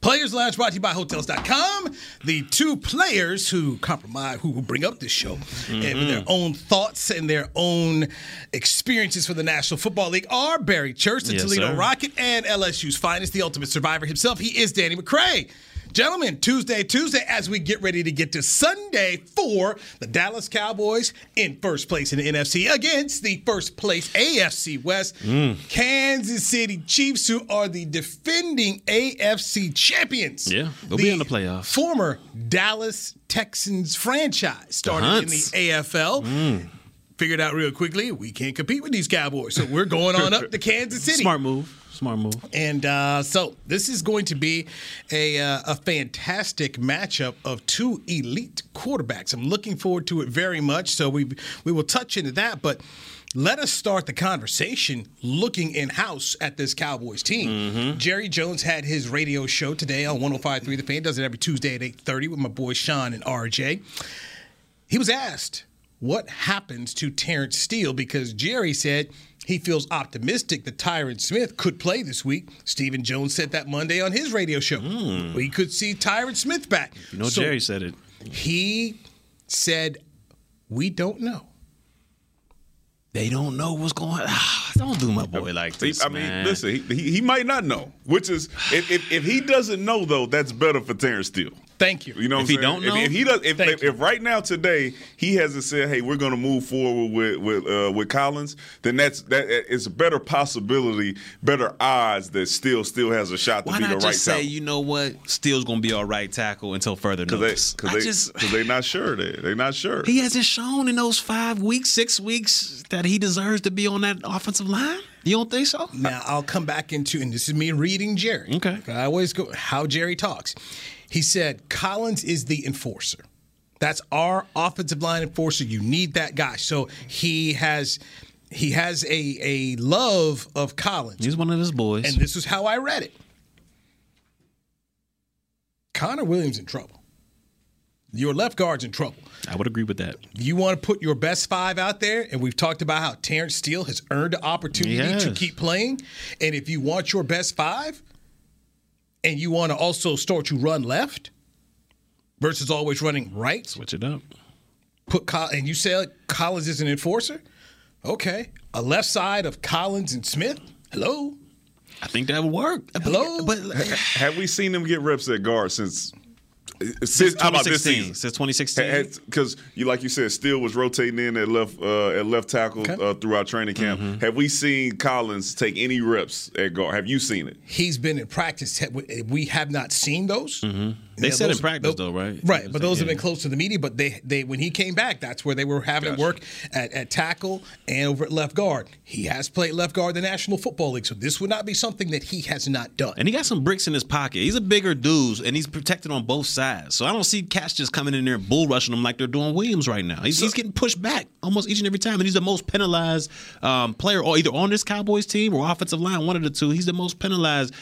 Players Lounge brought to you by Hotels.com. The two players who compromise, who bring up this show and mm-hmm. their own thoughts and their own experiences for the National Football League are Barry Church, the Yes, Toledo sir. Rocket, and LSU's finest, the ultimate survivor himself. He is Danny McCray. Gentlemen, Tuesday, Tuesday, as we get ready to get to Sunday for the Dallas Cowboys in first place in the NFC against the first place AFC West, Mm. Kansas City Chiefs, who are the defending AFC champions. Yeah, they'll be in the playoffs. Former Dallas Texans franchise started in the. AFL. Figured out real quickly we can't compete with these Cowboys, so we're going on up to Kansas City. Smart move. Smart move. And uh, so this is going to be a, uh, a fantastic matchup of two elite quarterbacks. I'm looking forward to it very much. So we we will touch into that, but. Let us start the conversation looking in house at this Cowboys team. Jerry Jones had his radio show today on 105.3 The Fan. Does it every Tuesday at 8:30 with my boys Sean and RJ. He was asked what happens to Terence Steele because Jerry said he feels optimistic that Tyron Smith could play this week. Stephen Jones said that Monday on his radio show. Hmm. We could see Tyron Smith back. You know, So Jerry said it. He said, We don't know. They don't know what's going on. Ah, don't do my boy like this. I mean, man. listen, he, he, he might not know, which is if, if, if he doesn't know though, that's better for Terence Steele. Thank you. You know, If what he I'm saying? don't know? if, if he does, if, if, if right now today he hasn't said, "Hey, we're going to move forward with with uh, with Collins," then that's that it's a better possibility, better odds that Steele still has a shot to Why be the not right just say, you know what, Steele's gonna be our right tackle until further notice? Because I they, just cause they not sure. They they're not sure. he hasn't shown in those five weeks, six weeks that he deserves to be on that offensive line. You don't think so? Now I'll come back into, and this is me reading Jerry. Okay. I always go how Jerry talks. He said Collins is the enforcer. That's our offensive line enforcer. You need that guy. So he has he has a a love of Collins. He's one of his boys. And this is how I read it. Connor Williams in trouble. Your left guard's in trouble. I would agree with that. You want to put your best five out there, and we've talked about how Terence Steele has earned the opportunity has. to keep playing. And if you want your best five, and you want to also start to run left versus always running right, Switch it up. put Col- and you said Collins is an enforcer. Okay, a left side of Collins and Smith. Hello, I think that would work. Hello? But Have we seen him get reps at guard since since how about this 2016. season? Since 2016. Because you, like you said, Steele was rotating in at left uh, at left tackle Okay. uh, throughout training camp. Mm-hmm. Have we seen Collins take any reps at guard? Have you seen it? he's been in practice. We have not seen those. They Yeah, said in practice, though, right? Right, but those have Yeah. been close to the media. But they, they when he came back, that's where they were having Gotcha. work at, at tackle and over at left guard. He has played left guard in the National Football League, so this would not be something that he has not done. And he got some bricks in his pocket. He's a bigger dude, and he's protected on both sides. So I don't see cats just coming in there and bull rushing him like they're doing Williams right now. He's, he's getting pushed back almost each and every time, and he's the most penalized um, player, or either on this Cowboys team or offensive line, one of the two. He's the most penalized,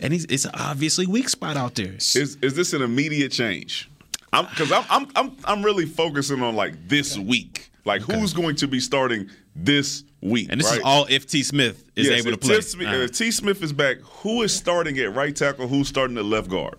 and he's it's obviously weak spot out there. Is is this an immediate change? Because I'm, I'm I'm I'm really focusing on like this week. Like who's going to be starting this week? And this right? is all if T. Smith is Yes, able to play. T. Smith, Uh, if T. Smith is back, who is starting at right tackle? Who's starting at left guard?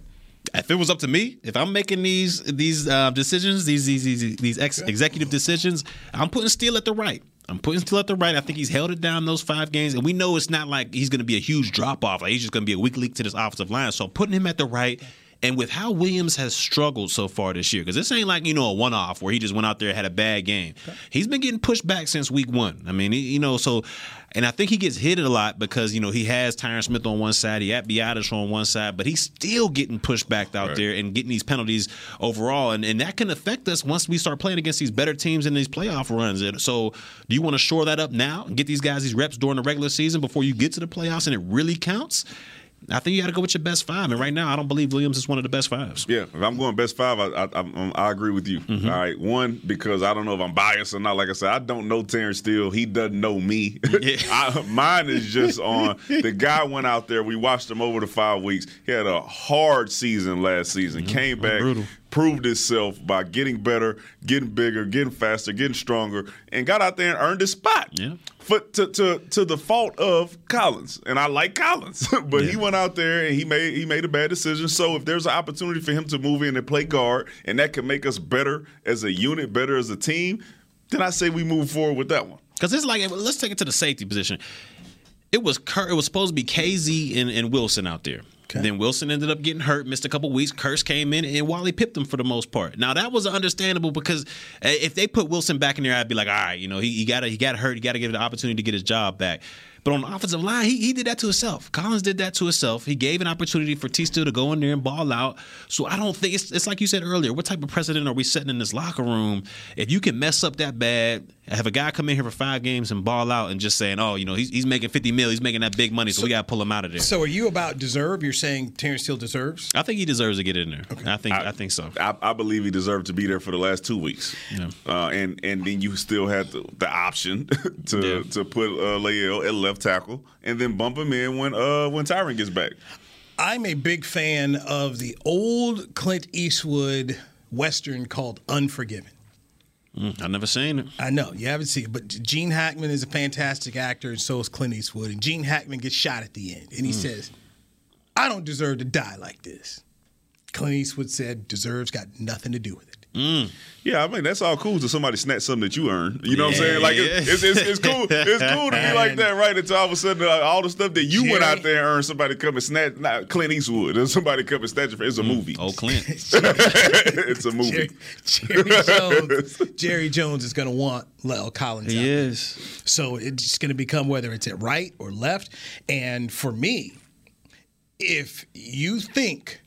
if it was up to me, if I'm making these these uh, decisions, these these these, these ex- executive decisions, I'm putting Steele at the right. I'm putting still at the right. I think he's held it down those five games, and we know it's not like he's going to be a huge drop off. Like he's just going to be a weak link to this offensive line. So putting him at the right. And with how Williams has struggled so far this year, because this ain't like you know a one-off where he just went out there and had a bad game. He's been getting pushed back since week one. I mean, he, you know, so and I think he gets hit a lot because you know he has Tyron Smith on one side, he had Biadasz on one side, but he's still getting pushed back out there and getting these penalties overall, and and that can affect us once we start playing against these better teams in these playoff runs. And so, do you want to shore that up now and get these guys these reps during the regular season before you get to the playoffs and it really counts? I think you got to go with your best five. And right now, I don't believe Williams is one of the best fives. Yeah, if I'm going best five, I I, I, I agree with you. Mm-hmm. All right, one because I don't know if I'm biased or not. Like I said, I don't know Terence Steele. He doesn't know me. Yeah. I, mine is just on the guy went out there. We watched him over the five weeks. He had a hard season last season. Came back, brutal. Proved itself by getting better, getting bigger, getting faster, getting stronger, and got out there and earned his spot. Yeah. For, to, to to the fault of Collins, and I like Collins, but he went out there and he made he made a bad decision. So if there's an opportunity for him to move in and play guard, and that can make us better as a unit, better as a team, then I say we move forward with that one. Because it's like let's take it to the safety position. It was Kurt, it was supposed to be Kazee and, and Wilson out there. Then Wilson ended up getting hurt, missed a couple weeks. Kearse came in and Wally pipped him for the most part. Now that was understandable because uh, if they put Wilson back in there, I'd be like, all right, you know, he, got he got hurt, he got to give it the opportunity to get his job back. But on the offensive line, he, he did that to himself. Collins did that to himself. He gave an opportunity for T Steele to go in there and ball out. So I don't think it's, it's like you said earlier. What type of precedent are we setting in this locker room? If you can mess up that bad, have a guy come in here for five games and ball out and just saying, oh, you know, he's, he's making 50 mil, he's making that big money, so, we got to pull him out of there. So are you about deserve? You're saying Terence Steele deserves? I think he deserves to get in there. Okay. I think I, think so. I, I believe he deserved to be there for the last two weeks. Yeah. Uh, and and then you still had the, the option to Yeah. to put uh, La'el at left tackle and then bump him in when uh, when Tyron gets back. I'm a big fan of the old Clint Eastwood Western called Unforgiven. Mm, I've never seen it. I know you haven't seen it, but Gene Hackman is a fantastic actor, and so is Clint Eastwood. And Gene Hackman gets shot at the end, and he says, "I don't deserve to die like this." Clint Eastwood said, "Deserves got nothing to do with it." Yeah, I mean that's all cool to somebody snatch something that you earned. You know what I'm saying? Like it's, Yeah. it's, it's, it's cool. It's cool to be like that, right? Until all of a sudden, uh, all the stuff that you went out there and earned, somebody come and snatch. Not Clint Eastwood, and somebody come and snatch it. For, it's a movie. Oh, Clint. it's a movie. Jerry, Jerry Jones, Jerry Jones is going to want La'el Collins. out he there. is. So it's going to become whether it's at right or left. And for me, if you think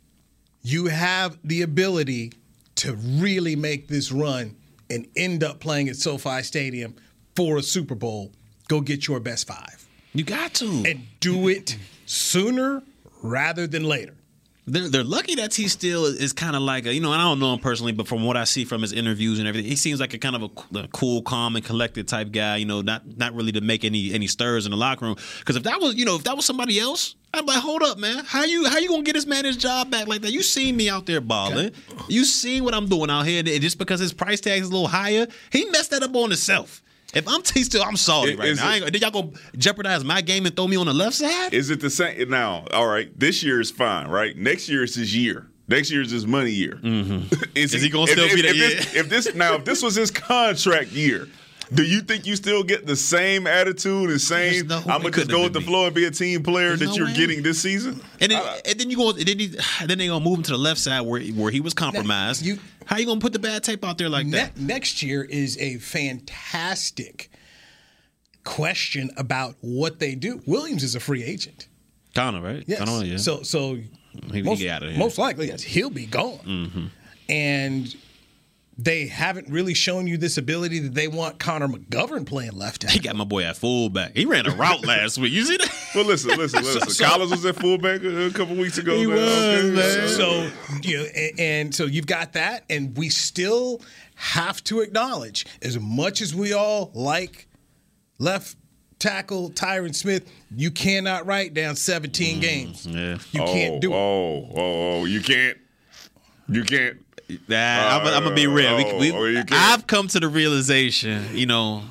you have the ability to really make this run and end up playing at SoFi Stadium for a Super Bowl, go get your best five You got to. and do it sooner rather than later. They're, they're lucky that he still is kind of like a, you know, and I don't know him personally, but from what I see from his interviews and everything, he seems like a kind of a, a cool, calm, and collected type guy. You know, not not really to make any any stirs in the locker room. Because if that was, you know, if that was somebody else, I'm like, hold up, man, how you how you gonna get this man his job back like that? You seen me out there balling, you seen what I'm doing out here, and just because his price tag is a little higher, he messed that up on himself. If I'm T Steele, I'm salty right is now. I it- ain't, did y'all go jeopardize my game and throw me on the left side? Is it the same now? All right, this year is fine, right? Next year is his year. Next year is his money year. Mm-hmm. is, Is he gonna still if, be if, the- if this, if this now if this was his contract year? Do you think you still get the same attitude and same? No- I'm gonna just go with the me. flow and be a team player There's that no you're way. getting this season? And then, I- and then you go, and then, he, then they gonna move him to the left side where where he was compromised. you- How you gonna put the bad tape out there like Ne- that? next year is a fantastic question about what they do. Williams is a free agent. Connor, right? Yes. Connor, yeah. So so he, most, he get out of here. most likely yes, he'll be gone. Mm-hmm. And they haven't really shown you this ability that they want Connor McGovern playing left tackle. he got my boy at fullback. He ran a route last week. You see that? Well, listen, listen, listen. so- Collins was at fullback a, a couple weeks ago. He man. was, Okay, man. So you know, and, and so you've got that, and we still have to acknowledge, as much as we all like left tackle Tyron Smith, you cannot write down 17 mm, games. Yeah. You oh, can't do it. Oh, oh, oh, you can't. You can't. Nah, I'm, I'm gonna be real. We, oh, we, oh. I've come to the realization, you know,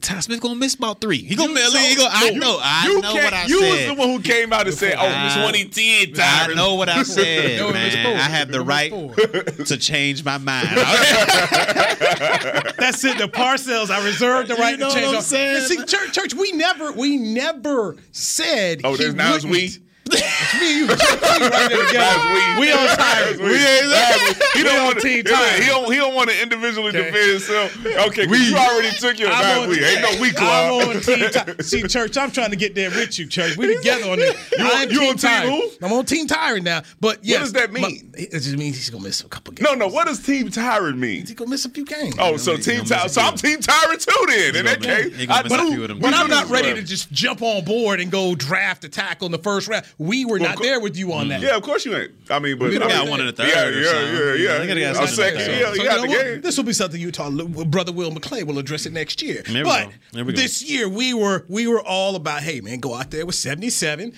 Ty Smith gonna miss about three. He gonna, miss. He told- gonna, I you- know. I you know what I you said. was the one who came out and said, "Oh, I- 2010, I know what I said, No, man. four. I have the right to change my mind. That's it. The Parcells, I reserve the right You know to change. what I'm saying? See, church, church, we never, we never said. Oh, he there's now wouldn't. we. It's me and you. Church, we right there together. That's we. We on That's time. we. That's we. he don't on want Team to. He don't. He don't want to individually Okay. defend himself. Okay, 'cause you already took your I'm nine on- week. Ain't no week I'm on team Ty- See, Church, I'm trying to get there with you, Church. We together on this. You on- I'm you team on team Tyrant. who? I'm on Team Tyrant now. But yes, does that my- mean? it just means he's gonna miss a couple games. No, no. What does Team Tyrant mean? He's gonna miss a few games. Oh, so Team gonna miss Tyrant. a So. I'm Team Tyrant too. Then in that gonna case, I miss a do. few of them But I'm not ready to just jump on board and go draft a tackle in the first round. We were Well, not co- there with you on mm-hmm. that. Yeah, of course you ain't. I mean, but We I got mean, one in the third Yeah, or yeah, something. yeah, yeah. They gotta A something second. Yeah, third. you know what? This will be something Utah brother Will McClay will address it next year. There but go. We this year we were we were all about hey man go out there with 77.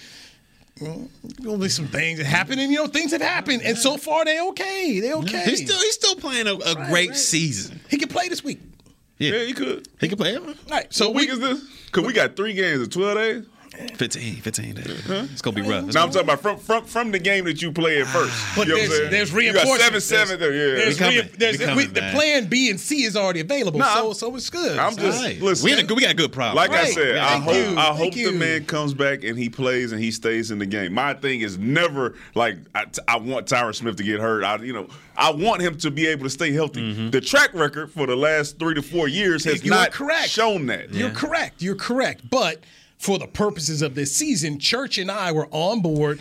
Well, There'll be some things that happen, and you know things have happened, and so far they okay. They okay. He's still he's still playing a, a great right. season. he can play this week. Yeah, Yeah, you could. he can play. All right, so What we week is this? Because we got three games in 12 days. 15, 15 days. It's gonna be rough. It's Now I'm talking about from from from the game that you play at first. But you know there's, saying? there's You got reinforcements. seven seven there. Yeah. There's, We coming. rea- there's We coming, we- the plan B and C is already available, Nah, so so it's good. I'm just Right. listen. we, had a, we got a good problem. Like I Right. said, I Thank hope you. I Thank hope you. the man comes back and he plays and he stays in the game. My thing is never like I, I want Tyron Smith to get hurt. I you know I want him to be able to stay healthy. Mm-hmm. The track record for the last three to four years has You're not correct. shown that. You're correct. You're correct. But for the purposes of this season, Church and I were on board.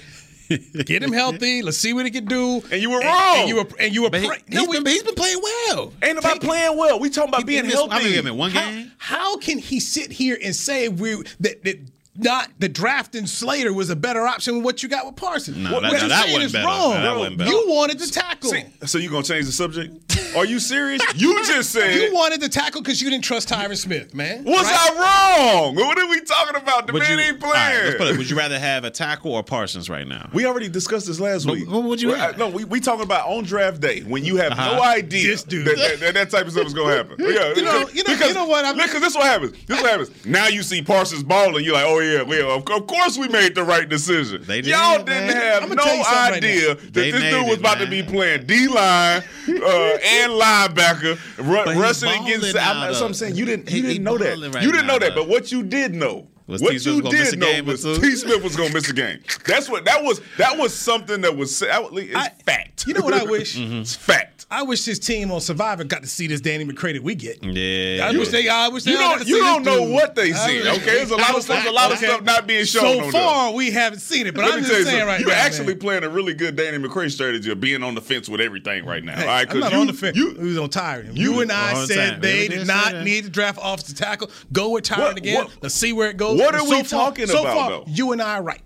Get him healthy. Let's see what he can do. And you were And, wrong. you were and you were. But he, pra- has we- been, he's been playing well. Ain't about playing well. We talking about He- being he missed- healthy. I mean, wait a minute, one how, game. how can he sit here and say we that, that not the drafting Slater was a better option than what you got with Parsons? No, what that- what no, you're that saying wasn't is better. wrong. That wasn't better. You wanted to tackle. See, so you gonna change the subject? Are you serious? you just said. You wanted to tackle because you didn't trust Tyron Smith, man. Was Right? I wrong? What are we talking about? The Would man you, ain't all right, playing. let's put it, would you rather have a tackle or Parsons right now? We already discussed this last But week. what would you have? I- No, we, we talking about on draft day when you have no Uh-huh. idea This dude. That, that, that, that type of stuff is gonna happen. Yeah, You know- you know- you know what, I'm- Because this is what happens. This is what happens. Now you see Parsons balling. You're like, oh yeah, well, of, of course we made the right decision. They did, Y'all didn't have no something right idea that They this dude was it, about to be playing D line uh, and linebacker, ru- rushing against. I'm, what I'm saying. You didn't. You didn't know that. right you didn't know that. But what you did know. Was what T. You did a know game was? T. Smith was gonna miss a game. That's what that was. That was something that was. That it's I- fact. you know what I wish? it's fact. I wish this team on Survivor got to see this Danny McCray that we get. Yeah. I wish they. I wish they You all got don't. You see don't know dude. what they see. Okay, there's a lot of stuff. A lot of Okay. stuff not being shown. So on far, we haven't seen it, but Let I'm just saying something. right You're now, actually man. playing a really good Danny McCray strategy of being on the fence with everything right now. Hey, all right, I'm not you, on the fence. You, we was on Tyron. You, you- and I said time. they did did not need to draft offensive tackle. Go with Tyron again. Let's see where it goes. what are we far- talking so about, far. You and I are right.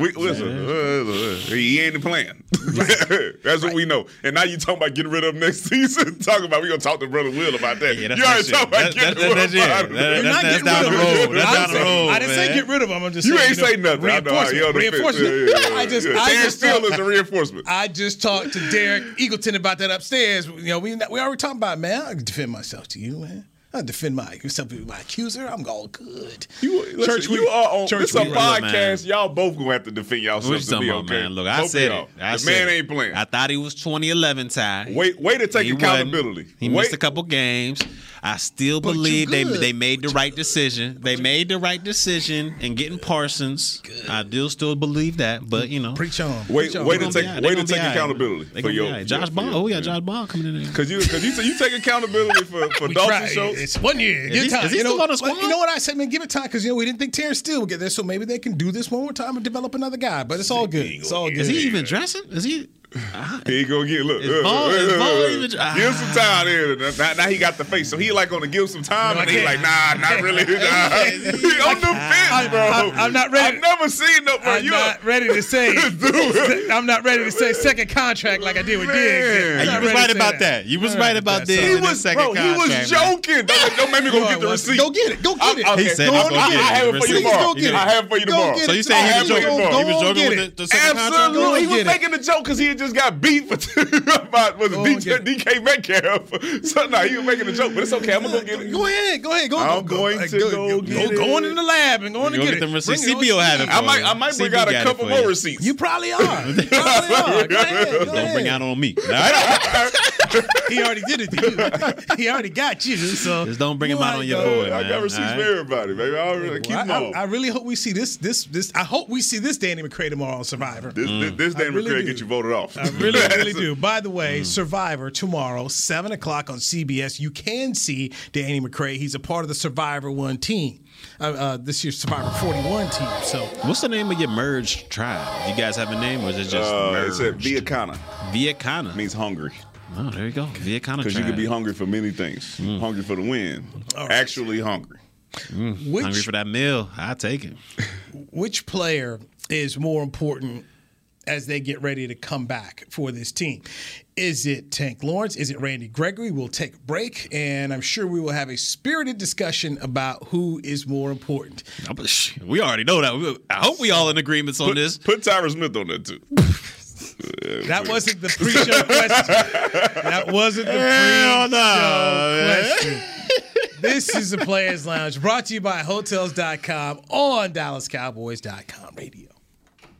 We, listen, uh, uh, he ain't playing. that's what we know. And now you talking about getting rid of him next season. talking about we gonna talk to brother Will about that. Yeah, you already next year. talking about getting rid of him. it. out of That- there. We're that's- not down the road. That's I down didn't the say- road, I didn't say get rid of him. I'm just You saying, ain't know, say nothing. I know. Reinforcement. You on the fence. reinforcement. I just, yeah. I just Steele talked- is a reinforcement. I just talked to Derek Eagleton about that upstairs. You know, we we already talking about it, man. I can defend myself to you, man. I defend my yourself my accuser. I'm all good. You, listen, Church, we- you are on Church, this is a podcast. Y'all both gonna have to defend What you yourselves to talking be about, okay. man? Look, I Both of said y'all. it. I the said man it. ain't playing. I thought he was 2011 Ty. Wait, way to take He wasn't. accountability. He Wait. missed a couple games. I still But believe they they made the right decision. They made the right decision in getting Parsons. I do still believe that, but you know, Preach on. Wait, Preach on. wait to take all right. They way to take all right. accountability They for your all right. Josh for Ball. Oh yeah, yeah. Josh Ball coming in there. Cause you, cause you, you take accountability for for We Dalton tried. Schultz. It's one year. Give he- time. is he you know, still on the squad? You know what I said, man? Give it time because you know we didn't think Terence Steele would get there, so maybe they can do this one more time and develop another guy. But it's all good. It's all good. Is he even dressing? Is he? He ain't gonna get look. Is look, Ball- look, is look, Ball even- ah. Give him some time there. Now, now he got the face, so he like gonna give some time, No, I and he can't. like, nah, not really. Nah. he on the fence, bro. I- I'm not ready. I've never seen no. Bro, I'm you not ready to say. I'm not ready to say second contract like I did with Diggs. Hey, you was right about that. that. You was right about that's this. He was, second bro. He was joking. Don't, don't make me go Go get the receipt. Go get it. Go get it. He said go he's on, gonna I, get it. I have it for you Please tomorrow. go get it. I have it for you Go tomorrow. So you saying he was joking? He was joking with the, the second contract. Absolutely, he was making a joke because he had just got beat for two about was it oh, Go DJ, get it. DK Metcalf. So no, he was making a joke, but it's okay. I'm gonna go get it. Go ahead. Go ahead. Go. I'm go, going go, to go get go, go on it. in the lab and go on You and go get get them it. receipts. Bring it CBO on. have it I for might, you. I might bring CB out a couple more you. receipts. You probably are. Probably are. Go ahead. Go Don't ahead. bring out on me. He already did it to you. He already got you. So Just don't bring him out on your it goes. board, I man. got receipts All for everybody, baby. I already keep Well, them I, all. I, I really hope we see this. This. This. I hope we see this Danny McCray tomorrow on Survivor. this this, mm. this Danny really McCray do. get you voted off. I really, really do. By the way, Survivor tomorrow, seven o'clock on CBS. You can see Danny McCray. He's a part of the Survivor One team. Uh, uh, this year's Survivor 41 team. So What's the name of your merged tribe? You guys have a name, or is it just Uh, merged? it said Viakana Viakana. means hungry Oh, there you go. Viakana because you can be hungry for many things. Hungry for the win, All right. actually hungry. which Hungry for that meal. I take it. which player is more important as they get ready to come back for this team? Is it Tank Lawrence? Is it Randy Gregory? We'll take a break, and I'm sure we will have a spirited discussion about who is more important. We already know that. I hope we all in agreements on Put, this. put Tyron Smith on that too. That wasn't the pre-show question. That wasn't the Hell pre-show no, question. This is the Players Lounge, brought to you by Hotels.com on DallasCowboys.com radio.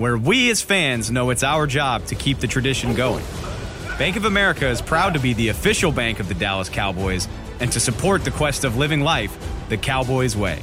Where we as fans know it's our job to keep the tradition going. Bank of America is proud to be the official bank of the Dallas Cowboys and to support the quest of living life the Cowboys way.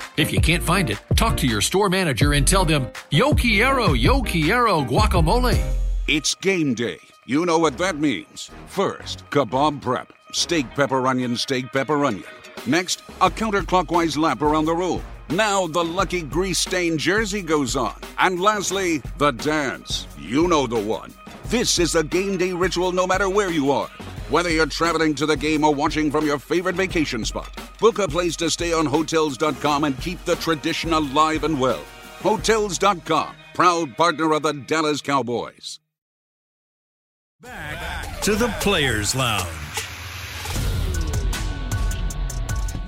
If you can't find it, talk to your store manager and tell them, Yo quiero, yo quiero guacamole. It's game day. You know what that means. First, kebab prep. Steak, pepper, onion, steak, pepper, onion. Next, a counterclockwise lap around the room. Now the lucky grease stained jersey goes on. And lastly, the dance. You know the one. This is a game day ritual no matter where you are. Whether you're traveling to the game or watching from your favorite vacation spot, book a place to stay on Hotels.com and keep the tradition alive and well. Hotels.com, proud partner of the Dallas Cowboys. Back to the Players Lounge.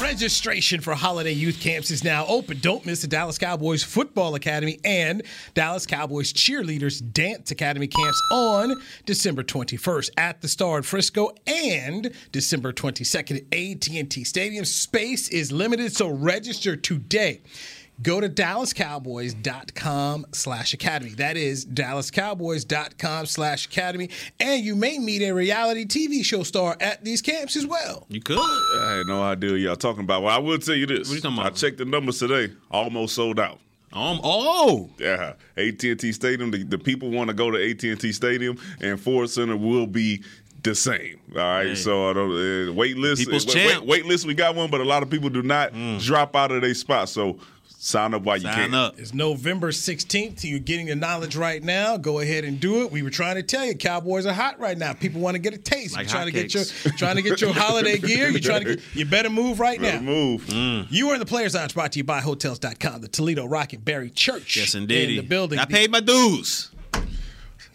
Registration for holiday youth camps is now open. Don't miss the Dallas Cowboys Football Academy and Dallas Cowboys Cheerleaders Dance Academy camps on December 21st at the Star in Frisco and December 22nd at AT&T Stadium. Space is limited, so register today. Go to dallascowboys.com slash academy. That is dallascowboys.com slash academy. And you may meet a reality TV show star at these camps as well. You could. I had no idea y'all talking about. Well, I will tell you this. What you talking about? I checked the numbers today. Almost sold out. Um, oh, Yeah, AT&T Stadium. The, the people want to go to AT&T Stadium, and Ford Center will be the same. All right. Hey. So I don't uh, wait list. People's wait, champ. Mm. wait, wait list. We got one, but a lot of people do not drop out of their spot. So sign up while you sign can. up. It's November 16th. You're getting the knowledge right now. Go ahead and do it. We were trying to tell you, Cowboys are hot right now. People want to get a taste. Like You're trying to get your trying to get your holiday gear. You're trying to get you better move right Better now. move. Mm. You are in the Players Lounge brought to you by Hotels.com, the Toledo Rocket Barry Church. Yes, indeed. In the building. I paid my dues.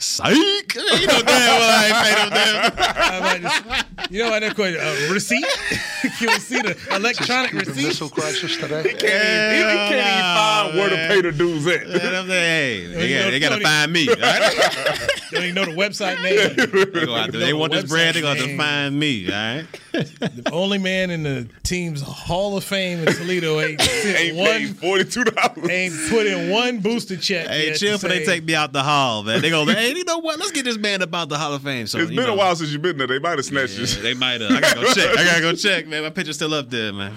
Psych. you know damn well I ain't paid them damn. I might just- you know what? They're called receipt. Can we see the electronic receipt? crisis today. He can't, even, he, he can't even find where to pay the dues at. And I'm saying, hey, they, you got, know, they gotta Tony- find me. All right? Don't even know the website name. They, go out there. they want this brand, they got to find me. All right? The only man in the team's Hall of Fame in Toledo ain't sent Ain't one paid forty two dollars. ain't put in one booster check. Hey, yet to chill before they take me out the hall, man. They go, hey, you know what? Let's get this man about the Hall of Fame. So It's you been know, a while since you've been there. They might have snatched you. They might. Uh, I gotta go check. I gotta go check, man. My picture's still up there, man.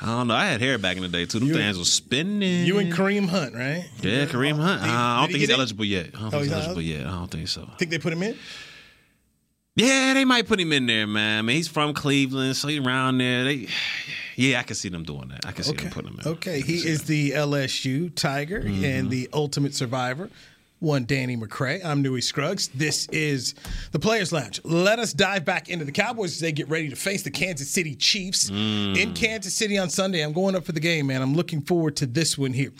I don't know. I had hair back in the day too. Them things was spinning. You and Kareem Hunt, right? Yeah, Kareem Hunt. Uh, I don't Did he think he's get in? eligible yet. I don't Oh, think he's he's not eligible yet. I don't think so. Think they put him in? Yeah, they might put him in there, man. I mean, he's from Cleveland, so he's around there. They, yeah, I can see them doing that. I can see them putting him in. Okay, he is the LSU Tiger Mm-hmm. and the ultimate survivor. One Danny McCray. I'm Newy Scruggs. This is the Players Lounge. Let us dive back into the Cowboys as they get ready to face the Kansas City Chiefs Mm. in Kansas City on Sunday. I'm going up for the game, man. I'm looking forward to this one here.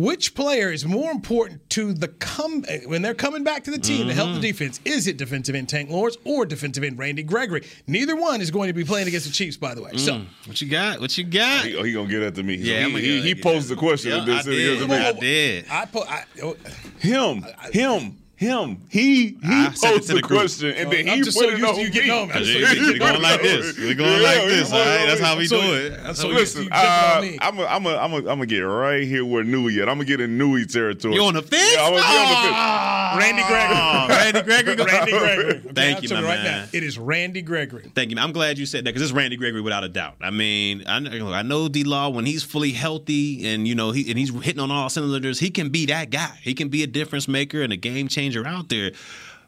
Which player is more important to the come when they're coming back to the team to help Mm-hmm. the defense? Is it defensive end Tank Lawrence or defensive end Randy Gregory? Neither one is going to be playing against the Chiefs, by the way. So Mm. What you got? What you got? He, oh, he gonna get at to me. So Yeah, he, he, he posed the question. Yeah, and then I said he did. a man. I did. I put I, oh, Him, him, him. He he I posed the, the question, and then I'm he just put so it used to on you me. getting on me. I'm We- used to we you going like this. We're going Yeah, like this. put All it right, that's how we So- do it. That's so how we Listen, uh. I'm a, I'm a, I'm a, I'm gonna get right here where Newy at. I'm gonna get in Newy territory. You on the fence? Yeah, I'm gonna be on the fence. Ah, Randy Gregory. Randy Gregory. Randy Gregory. Okay, Thank I'll you, my right man. now. It is Randy Gregory. Thank you. man. I'm glad you said that because it's Randy Gregory without a doubt. I mean, I know, I know D Law when he's fully healthy and you know he and he's hitting on all cylinders, he can be that guy. He can be a difference maker and a game changer out there.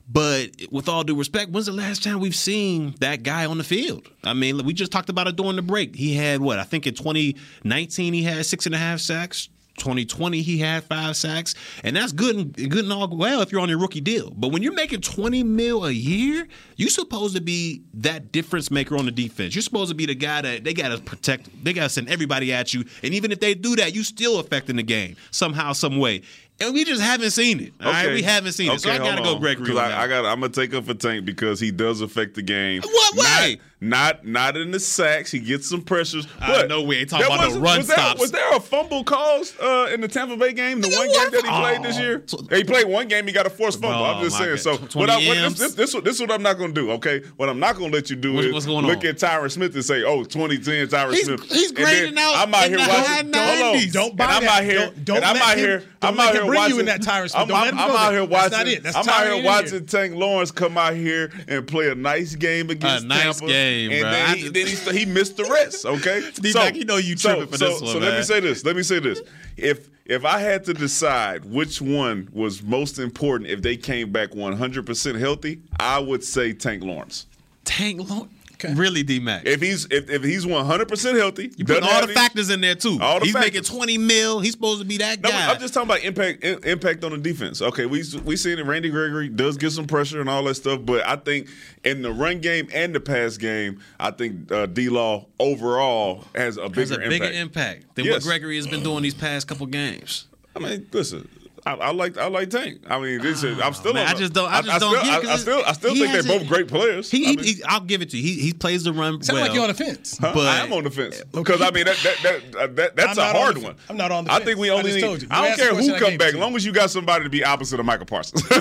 But with all due respect, when's the last time we've seen that guy on the field? I mean, we just talked about it during the break. He had what? I think in 2019 he had six and a half sacks. 2020 he had five sacks, and that's good and good and all well if you're on your rookie deal. But when you're making 20 mil a year, you're supposed to be that difference maker on the defense. You're supposed to be the guy that they got to protect. They got to send everybody at you, and even if they do that, you still affecting the game somehow, some way. And we just haven't seen it. All right, we haven't seen it. So I gotta go. Gregory. I, I got. I'm gonna take up for Tank because he does affect the game. What way? Not, not, not in the sacks. He gets some pressures. I know we ain't talking about was- no run was there, stops. Was there a fumble caused uh, in the Tampa Bay game? The one game that he played this year. He played one game. He got a forced fumble. Oh, I'm just saying. God. So what I, what, this, this, this, what- this is what I'm not gonna do. Okay. What I'm not gonna let you do What's- is what's going look on? at Tyron Smith and say, "Oh, 2010 Tyron He's- Smith." he's And then grading out I'm out in here the watching. high Hold on. Don't buy and I'm that. out here. Don't- don't I'm out here. don't I'm let out him here bring you watching. in that Tyron Smith. I'm, Don't let him out there. here That's watching. not it. That's I'm out here here. watching Tank Lawrence come out here and play a nice game against A nice Tampa. And bro. then, he, just- then he, st- he missed the rest. Okay, D-Mac, you know you tripping for so, this one, So let me say this. Let me say this. If if I had to decide which one was most important if they came back 100 percent healthy, I would say Tank Lawrence. Tank Lawrence. Really, D Mac. If he's if, if he's 100 percent healthy, You put all the any- factors in there too. All the He's factors. making 20 mil. He's supposed to be that No, guy. I'm just talking about impact in, impact on the defense. Okay, we we seen it. Randy Gregory does get some pressure and all that stuff, but I think in the run game and the pass game, I think uh, D Law overall has a bigger has a bigger impact. impact than Yes. what Gregory has been doing these past couple games. I mean, listen. I, I like I like Tank. I mean, this is, I'm still. Man, on I just don't. I just don't still, get. it, I, 'cause I still I still think they're hasn't- both great players. He, I mean, he, I'll give it to you. He, he plays the run Sound well. like you're on the fence. Huh? But- I am on the fence because I mean that that that, uh, that that's I'm a not on hard one. I'm not on the Fence. I fence. think we I only. just need, told you. I don't care who I come back, to long as you got somebody to be opposite of Micah Parsons. you know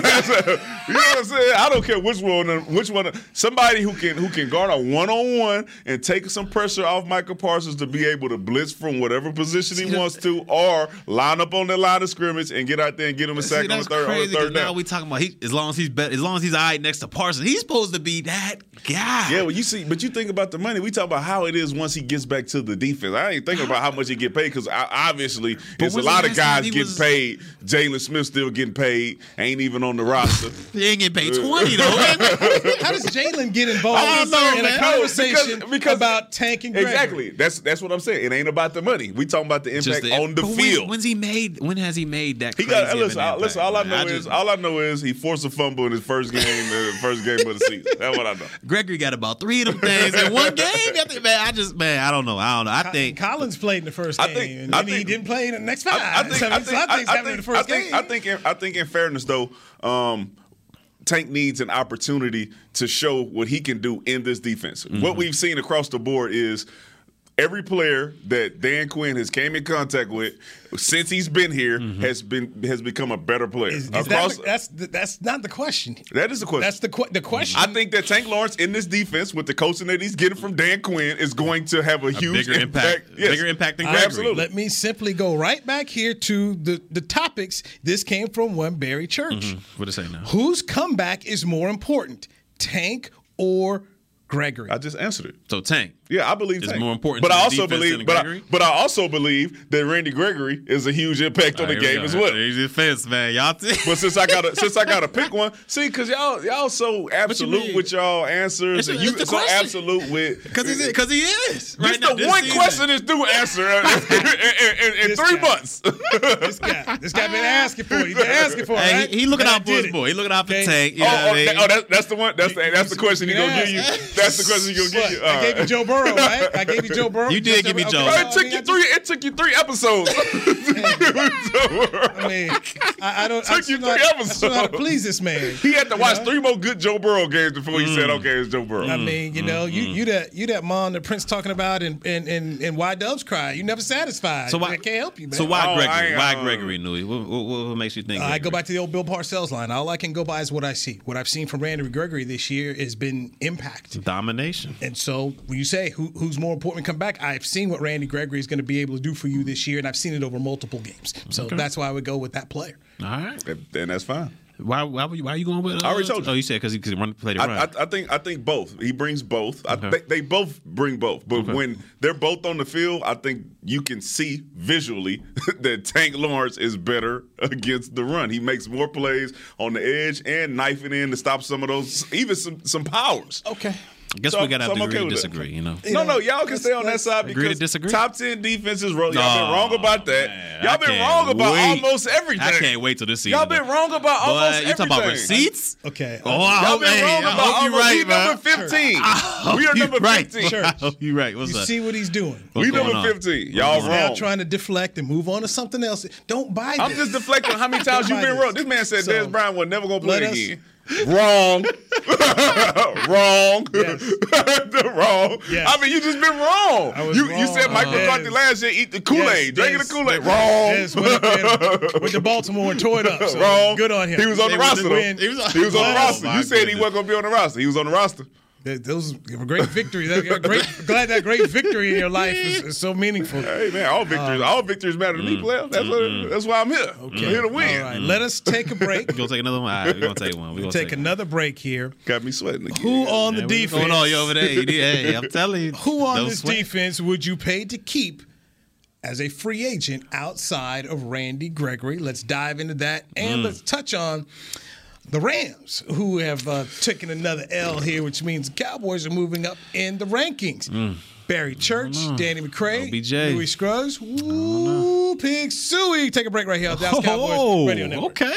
what I'm saying? I don't care which one. Which one? Somebody who can who can guard a one on one and take some pressure off Micah Parsons to be able to blitz from whatever position he wants to, or line up on the line of scrimmage and get out there and get him a See, sack on the that's third on the crazy. 'cause third now we talking about he as long as he's bet, as long as he's all right next to Parsons, he's supposed to be that guy. Yeah, well, you see, but you think about the money. We talk about how it is once he gets back to the defense. I ain't thinking about how much he get paid because obviously there's a lot of guys getting was- paid. Jaylon Smith still getting paid, ain't even on the roster. He ain't getting paid twenty though. How does Jaylon get involved I don't know, in man. a conversation Because- because- about tanking? Gregory? exactly. That's that's what I'm saying. It ain't about the money. We talking about the impact the- on the but when- field. When's he made? When has he made that? he crazy got of listen. an I, listen. All I impact, know man? is all I know is he forced a fumble in his first game, the first game of the season. That's what I know. Gregory got about three of them things in one game. I think, man, I just man, I don't know. I don't know. I think Collins played in the first I game, think- and I then he didn't play in the next five. I, I think, So, I so think, I think I, I in think, I think. I think, in, I think in fairness though, um, Tank needs an opportunity to show what he can do in this defense. Mm-hmm. What we've seen across the board is every player that Dan Quinn has came in contact with since he's been here has been has become a better player. Mm-hmm. Is- is across, the- that's that's not the question. that is the question. That's the que- the question. I think that Tank Lawrence in this defense with the coaching that he's getting from Dan Quinn is going to have a, huge bigger impact. Yes. Bigger impact than Gregory. Absolutely. Let me simply go right back here to the the topics. This came from one Barry Church. what to say now? Whose comeback is more important, Tank or Gregory. I just answered it. So Tank. Yeah, I believe It's Tank. more important But to I also believe, but I, but I also believe that Randy Gregory is a huge impact on the game go. as well. He's defense, man. Y'all. T- But since I got to since I got to pick one, see, because y'all y'all so absolute mean? with y'all answers, It's- and it's you the so question. absolute with Because he's because he is. This Right now, the this one season. question this dude answer uh, in, in, in, in three guy. months. this guy, this guy been asking for it. He been asking for it. Hey, right? he, he looking And out for his boy. He looking out for Okay. Tank. Oh, oh, what I mean? oh, that, that's the one. That's the that's the question he gonna give you. That's the question he gonna give you. I gave you Joe Burrow, right? I gave you Joe Burrow. You did give me Joe. oh, Okay, it took you three. It took you three episodes. I mean, I, I don't. I Took you still know how- three I still know how to episodes. please this man. he had to You watch know? three more good Joe Burrow games before he said, "Okay, it's Joe Burrow." I mean, you know, you you that you that mom that Prince talking about and and and, and why Doves cry. You never satisfied. So why I can't help you, man. So why Oh, Gregory? I, why uh, Gregory Newy? What, what, what makes you think? Uh, I go back to the old Bill Parcells line. All I can go by is what I see. What I've seen from Randy Gregory this year has been impact. domination. And so when you say who, who's more important to come back, I've seen what Randy Gregory is going to be able to do for you this year, and I've seen it over multiple games. So that's why I would go with that player. All right. And, and that's fine. Why? Why? Why are you going with? Uh, I already told you. Oh, you said because he could run the play the run. I, I, I think I think both. He brings both. I Okay. think they both bring both. But Okay. when they're both on the field, I think you can see visually that Tank Lawrence is better against the run. He makes more plays on the edge and knifing in to stop some of those, even some some powers. Okay. I guess So- we gotta so I'm agree okay to with that. disagree. You know. no, no, y'all can stay on that side Agree to disagree? top ten defenses. Y'all been wrong about that. man, y'all been wrong about wait. almost everything. I can't wait till this season. Y'all been wrong about But almost everything. you talking about receipts? Okay. Oh, I Y'all hope, been hey, wrong I about you almost. right, we man. number fifteen. I We are number right. fifteen. I hope you right. What's up? You up? see what he's doing. What's we number on? 15. Y'all He's now wrong. trying to deflect and move on to something else. Don't buy this. I'm just deflecting how many times you've been wrong. This man said So, Dez Bryant was never going to play let us- again. Wrong. wrong. wrong. Yes. I mean, you just been wrong. I was You, you said Mike Uh, McCarthy Dez. last year eat the Kool-Aid, Yes, drinking the Kool-Aid. Dez Wrong. went, up there, went to Baltimore and tore it up. So wrong. Good on him. He was on the They was roster. the though. win. He was on, the roster. You said he wasn't going to be on the roster. He was on the roster. That- Those a great victory. That- great, glad that great victory in your life is, is so meaningful. Hey man, all victories, all victories matter to me, player. That's what, that's why I'm here. I'm here to win. All right, let us take a break. We're gonna take another one. All right, we gonna take one. We're gonna take another break here. Got me sweating again. Who on the Man, what's defense? going on you over there? Hey, I'm telling you. Who on this sweat. defense would you pay to keep as a free agent outside of Randy Gregory? Let's dive into that and Mm. let's touch on the Rams, who have uh, taken another L here, which means the Cowboys are moving up in the rankings. Barry Church, Danny McCray, OBJ. Newy Scruggs, Woo, Pig Sooie. Take a break right here Dallas Cowboys Oh, Radio Network. okay.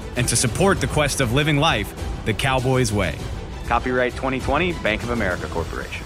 and to support the quest of living life the Cowboys way. Copyright 2020 Bank of America Corporation.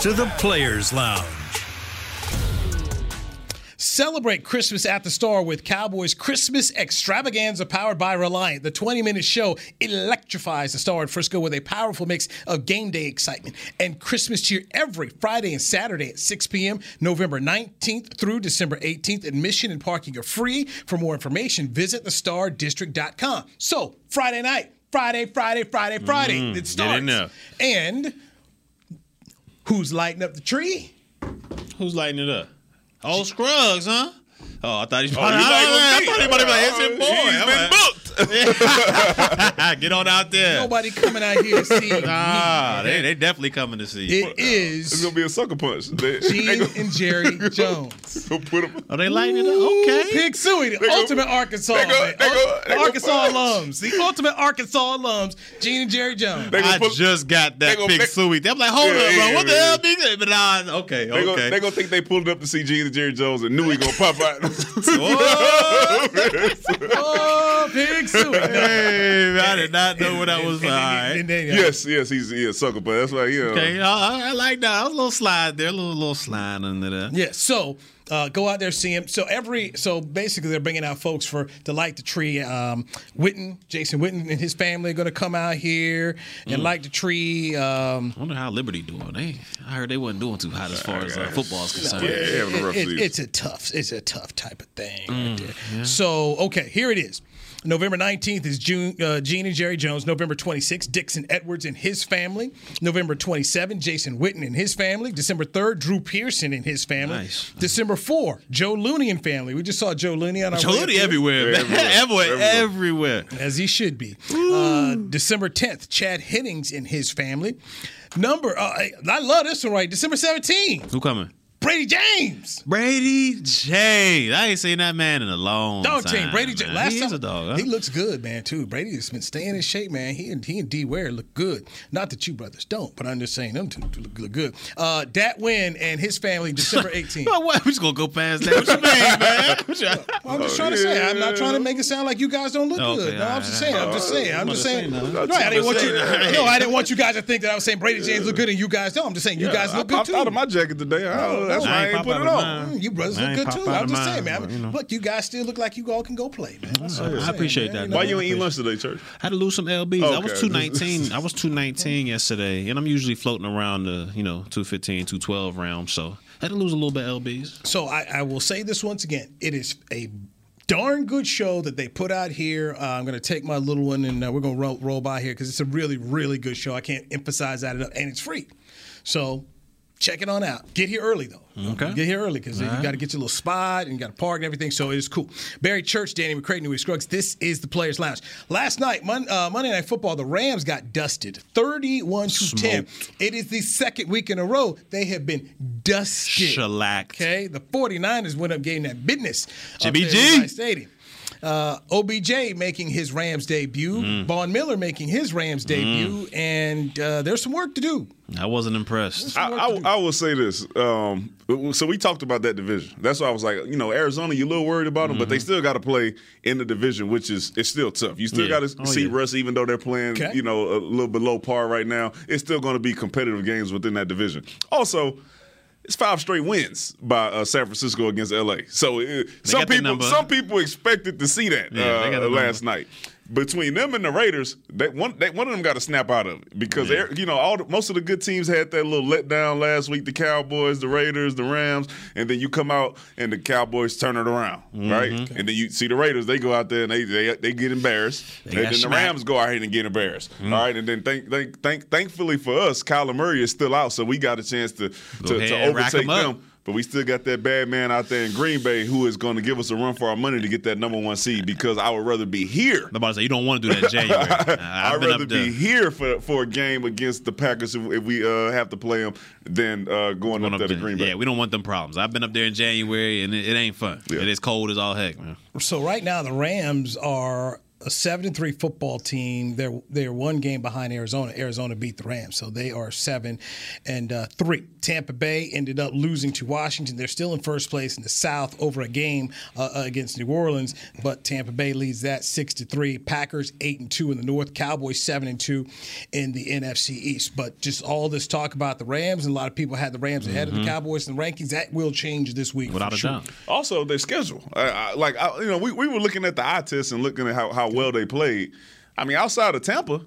To the Players Lounge. Celebrate Christmas at the Star with Cowboys Christmas Extravaganza powered by Reliant. The 20 minute show electrifies the Star in Frisco with a powerful mix of game day excitement and Christmas cheer every Friday and Saturday at 6 p.m., November 19th through December 18th. Admission and parking are free. For more information, visit thestardistrict.com. So, Friday night, Friday, Friday, Friday, Friday, Mm, it get starts. in there. And who's lighting up the tree? Who's lighting it up? Oh, Scruggs, huh? Oh, I thought he was. Oh, you I, like I, thought he might be like, it's your boy. he's I'm been like, booked. Get on out there. Nobody coming out here to see me. Nah, they, they definitely coming to see you. It is It's gonna be a sucker punch. They, Gene and Jerry Jones. Gonna put 'em- Are oh, they lighting it up? Okay. Pig Sooie, the They go- ultimate Arkansas. they go- man. they go- they Arkansas first. alums. The ultimate Arkansas alums, Gene and Jerry Jones. They I put- just got that gonna big make- suey. I'm like, hold Yeah, up, bro. yeah, what the yeah. hell, big? But nah, okay, They okay. gonna, they gonna think they pulled up to see Gene and Jerry Jones and knew he gonna pop out. oh, Pig Sooie. hey, I did not know what that was. All right. And yes, yes, he's he a sucker but That's why you know. Okay, I, I- I like that. I was a little slide there, a little little slide under there. Yeah, so uh, go out there see him. So every so basically they're bringing out folks for to light the tree. Um, Witten, Jason Witten and his family are going to come out here and Mm. light the tree. Um, I wonder how Liberty doing. They, I heard they wasn't doing too hot as far as uh, football is concerned. Yeah, they having a rough it- it's a tough, it's a tough type of thing. right there. yeah. So okay, here it is. November 19th is June, uh, Gene and Jerry Jones. November 26th, Dixon Edwards and his family. November 27th, Jason Witten and his family. December 3rd, Drew Pearson and his family. Nice. December 4th, Joe Looney and family. We just saw Joe Looney on our way up Jody everywhere. Everywhere, everywhere, everywhere. As he should be. Uh, December 10th, Chad Hennings and his family. Number, uh, I I love this one right. December 17th, Who coming? Bradie James. Bradie James. I ain't seen that man in a long Dog time. team, Bradie. James. Last he time is a dog. Huh? he looks good, man. Too. Bradie's been staying in shape, man. He and he and D Ware look good. Not that you brothers don't, but I'm just saying them two look, look good. Uh, Dat Nguyen and his family, December 18th. Well, what? We just gonna go past that. What you mean, man? You- I'm just trying to say. I'm not trying to make it sound like you guys don't look Okay, good. No, I'm just saying. I'm just saying. I'm just saying. No. I didn't want you. No, I didn't want you guys to think that I was saying Bradie James look good and you guys don't. I'm just saying you guys look good popped too. out of my jacket today. I, that's why I ain't put it on. Mm, You brothers look good too. I'm just mine, saying, man. but, you know. Look, you guys still look like you all can go play, man. That's I'm I appreciate man. that, Why man. you ain't eat lunch today, church? I had to lose some lbs. I was 219. I was 219 yesterday, and I'm usually floating around the you know 215, 212 realm. So I had to lose a little bit lbs. So I, I will say this once again: it is a darn good show that they put out here. Uh, I'm going to take my little one and uh, we're going to roll, roll by here because it's a really, really good show. I can't emphasize that enough, and it's free. So check it on out. Get here early though. Okay. Get here early because you got to get your little spot and you got to park and everything. So it is cool. Barry Church, Danny McCray, Newy Scruggs. This is the Players Lounge. Last night, Mon- uh, Monday Night Football, the Rams got dusted, 31 to 10. It is the second week in a row they have been dusted. Shellacked. Okay, the 49ers went up getting that business. Jimmy G. Stadium. Uh, OBJ making his Rams debut, Mm. Von Miller making his Rams debut, and uh, there's some work to do. I wasn't impressed. I, I, I will say this. Um, so we talked about that division. That's why I was like, you know, Arizona, you're a little worried about them, but they still got to play in the division, which is it's still tough. You still Yeah. got to Oh, see yeah. Russ, even though they're playing, Okay. you know, a little below par right now. It's still going to be competitive games within that division. Also. It's five straight wins by uh, San Francisco against LA. So uh, some people, some people expected to see that Yeah, uh, last night. Between them and the Raiders, they, one they, one of them got to snap out of it because Yeah. you know all the, most of the good teams had that little letdown last week. The Cowboys, the Raiders, the Rams, and then you come out and the Cowboys turn it around, right? Mm-hmm. And then you see the Raiders, they go out there and they they, they get embarrassed, and got then the. Rams go out here and get embarrassed. Mm-hmm. All right, and then thank, thank, thank, thankfully for us, Kyler Murray is still out, so we got a chance to to, ahead to and rack overtake them. But we still got that bad man out there in Green Bay who is going to give us a run for our money to get that number one seed because I would rather be here. I'm about to say you don't want to do that in January. Uh, I've I'd been rather up there. be here for for a game against the Packers if, if we uh, have to play them than uh, going, Going up up there to. Green Bay. Yeah, we don't want them problems. I've been up there in January and it, it ain't fun. Yeah. It is cold as all heck, man. So right now the Rams are a seven and three football team. They're they're one game behind Arizona. Arizona beat the Rams, so they are seven and uh, three. Tampa Bay ended up losing to Washington. They're still in first place in the South over a game uh, against New Orleans, but Tampa Bay leads that six to three. Packers eight and two in the North. Cowboys seven and two in the NFC East. But just all this talk about the Rams, and a lot of people had the Rams ahead of the Cowboys in the rankings. That will change this week Without for a sure. doubt. Also, their schedule. I, I, like I, you know, we, we were looking at the eye test and looking at how, how well they played. I mean, outside of Tampa,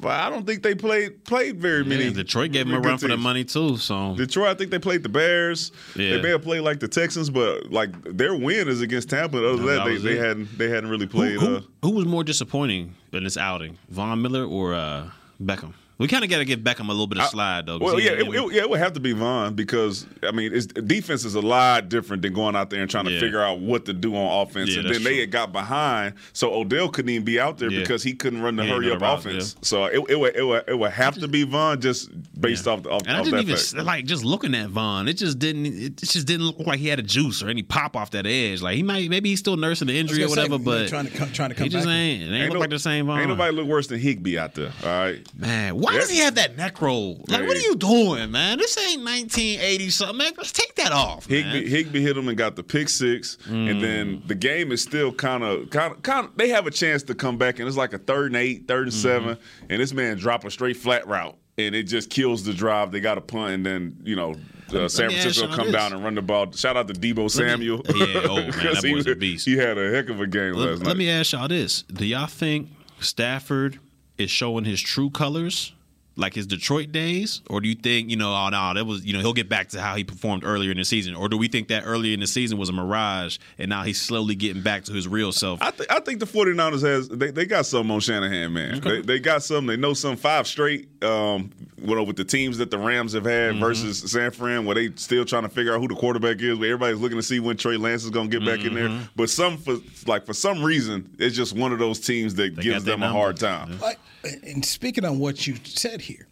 but I don't think they played played very many. Detroit gave them a run for the money too. So Detroit, I think they played the Bears. Yeah. They may have played like the Texans, but like their win is against Tampa. Other than No, that, that they, they hadn't they hadn't really who, played. who, uh, who was more disappointing in this outing, Von Miller or uh, Beckham? We kind of got to give Beckham a little bit of slide though. Well, yeah, it, it- yeah, it would have to be Von because I mean, it's, defense is a lot different than going out there and trying to Yeah. figure out what to do on offense. Yeah, and that's then they had got behind, so Odell couldn't even be out there Yeah. because he couldn't run the He hurry up route, offense. So it, it would it would it would have to be Von just based off, the. off, And I didn't that even fact. like just looking at Von. It just didn't. It just didn't look like he had a juice or any pop off that edge. Like he might, maybe he's still nursing the injury or gonna say, whatever. But trying to co- trying to come he just back. ain't. It ain't, Ain't look no- like the same Von. Ain't nobody look worse than Higbee out there. All right, Man, why does he have that neck roll? Like, what are you doing, man? This ain't 1980 something. Man, let's take that off. man. Higbee, Higbee hit him and got the pick six, Mm. and then the game is still kind of, kind of, kind. They have a chance to come back, and it's like a third and eight, third and Mm-hmm. seven, and this man drop a straight flat route, and it just kills the drive. They got a punt, and then you know. Uh, San Francisco come this. down and run the ball. Shout out to Deebo Samuel. Yeah, oh, man, that 'Cause he, boy's a beast. He had a heck of a game Let, last night. let me ask y'all this: Do y'all think Stafford is showing his true colors, like his Detroit days, or do you think you know, oh no, that was you know he'll get back to how he performed earlier in the season, or do we think that earlier in the season was a mirage and now he's slowly getting back to his real self? I, th- I think the 49ers has they, they got something on Shanahan, man. They, they got something. They know some five straight. Um, you know, with the teams that the Rams have had Mm-hmm. versus San Fran, where they still trying to figure out who the quarterback is. Where everybody's looking to see when Trey Lance is going to get back in Mm-hmm. there. But some for like for some reason, it's just one of those teams that They gives got their them a hard number. time. Like, and speaking on what you said here,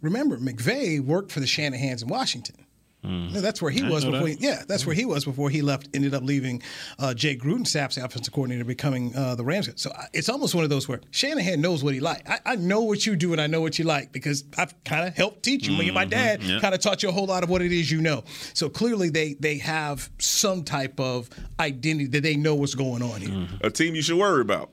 remember McVay worked for the Shanahans in Washington. No, That's where he. I was before. that. He, yeah, that's where he was before he left. Ended up leaving uh, Jay Gruden, staff's offensive coordinator, becoming uh, the Rams. So I- it's almost one of those where Shanahan knows what he like. I, I know what you do and I know what you like because I've kind of helped teach you. My dad yeah. kind of taught you a whole lot of what it is you know. So clearly they they have some type of identity that they know what's going on here. A team you should worry about.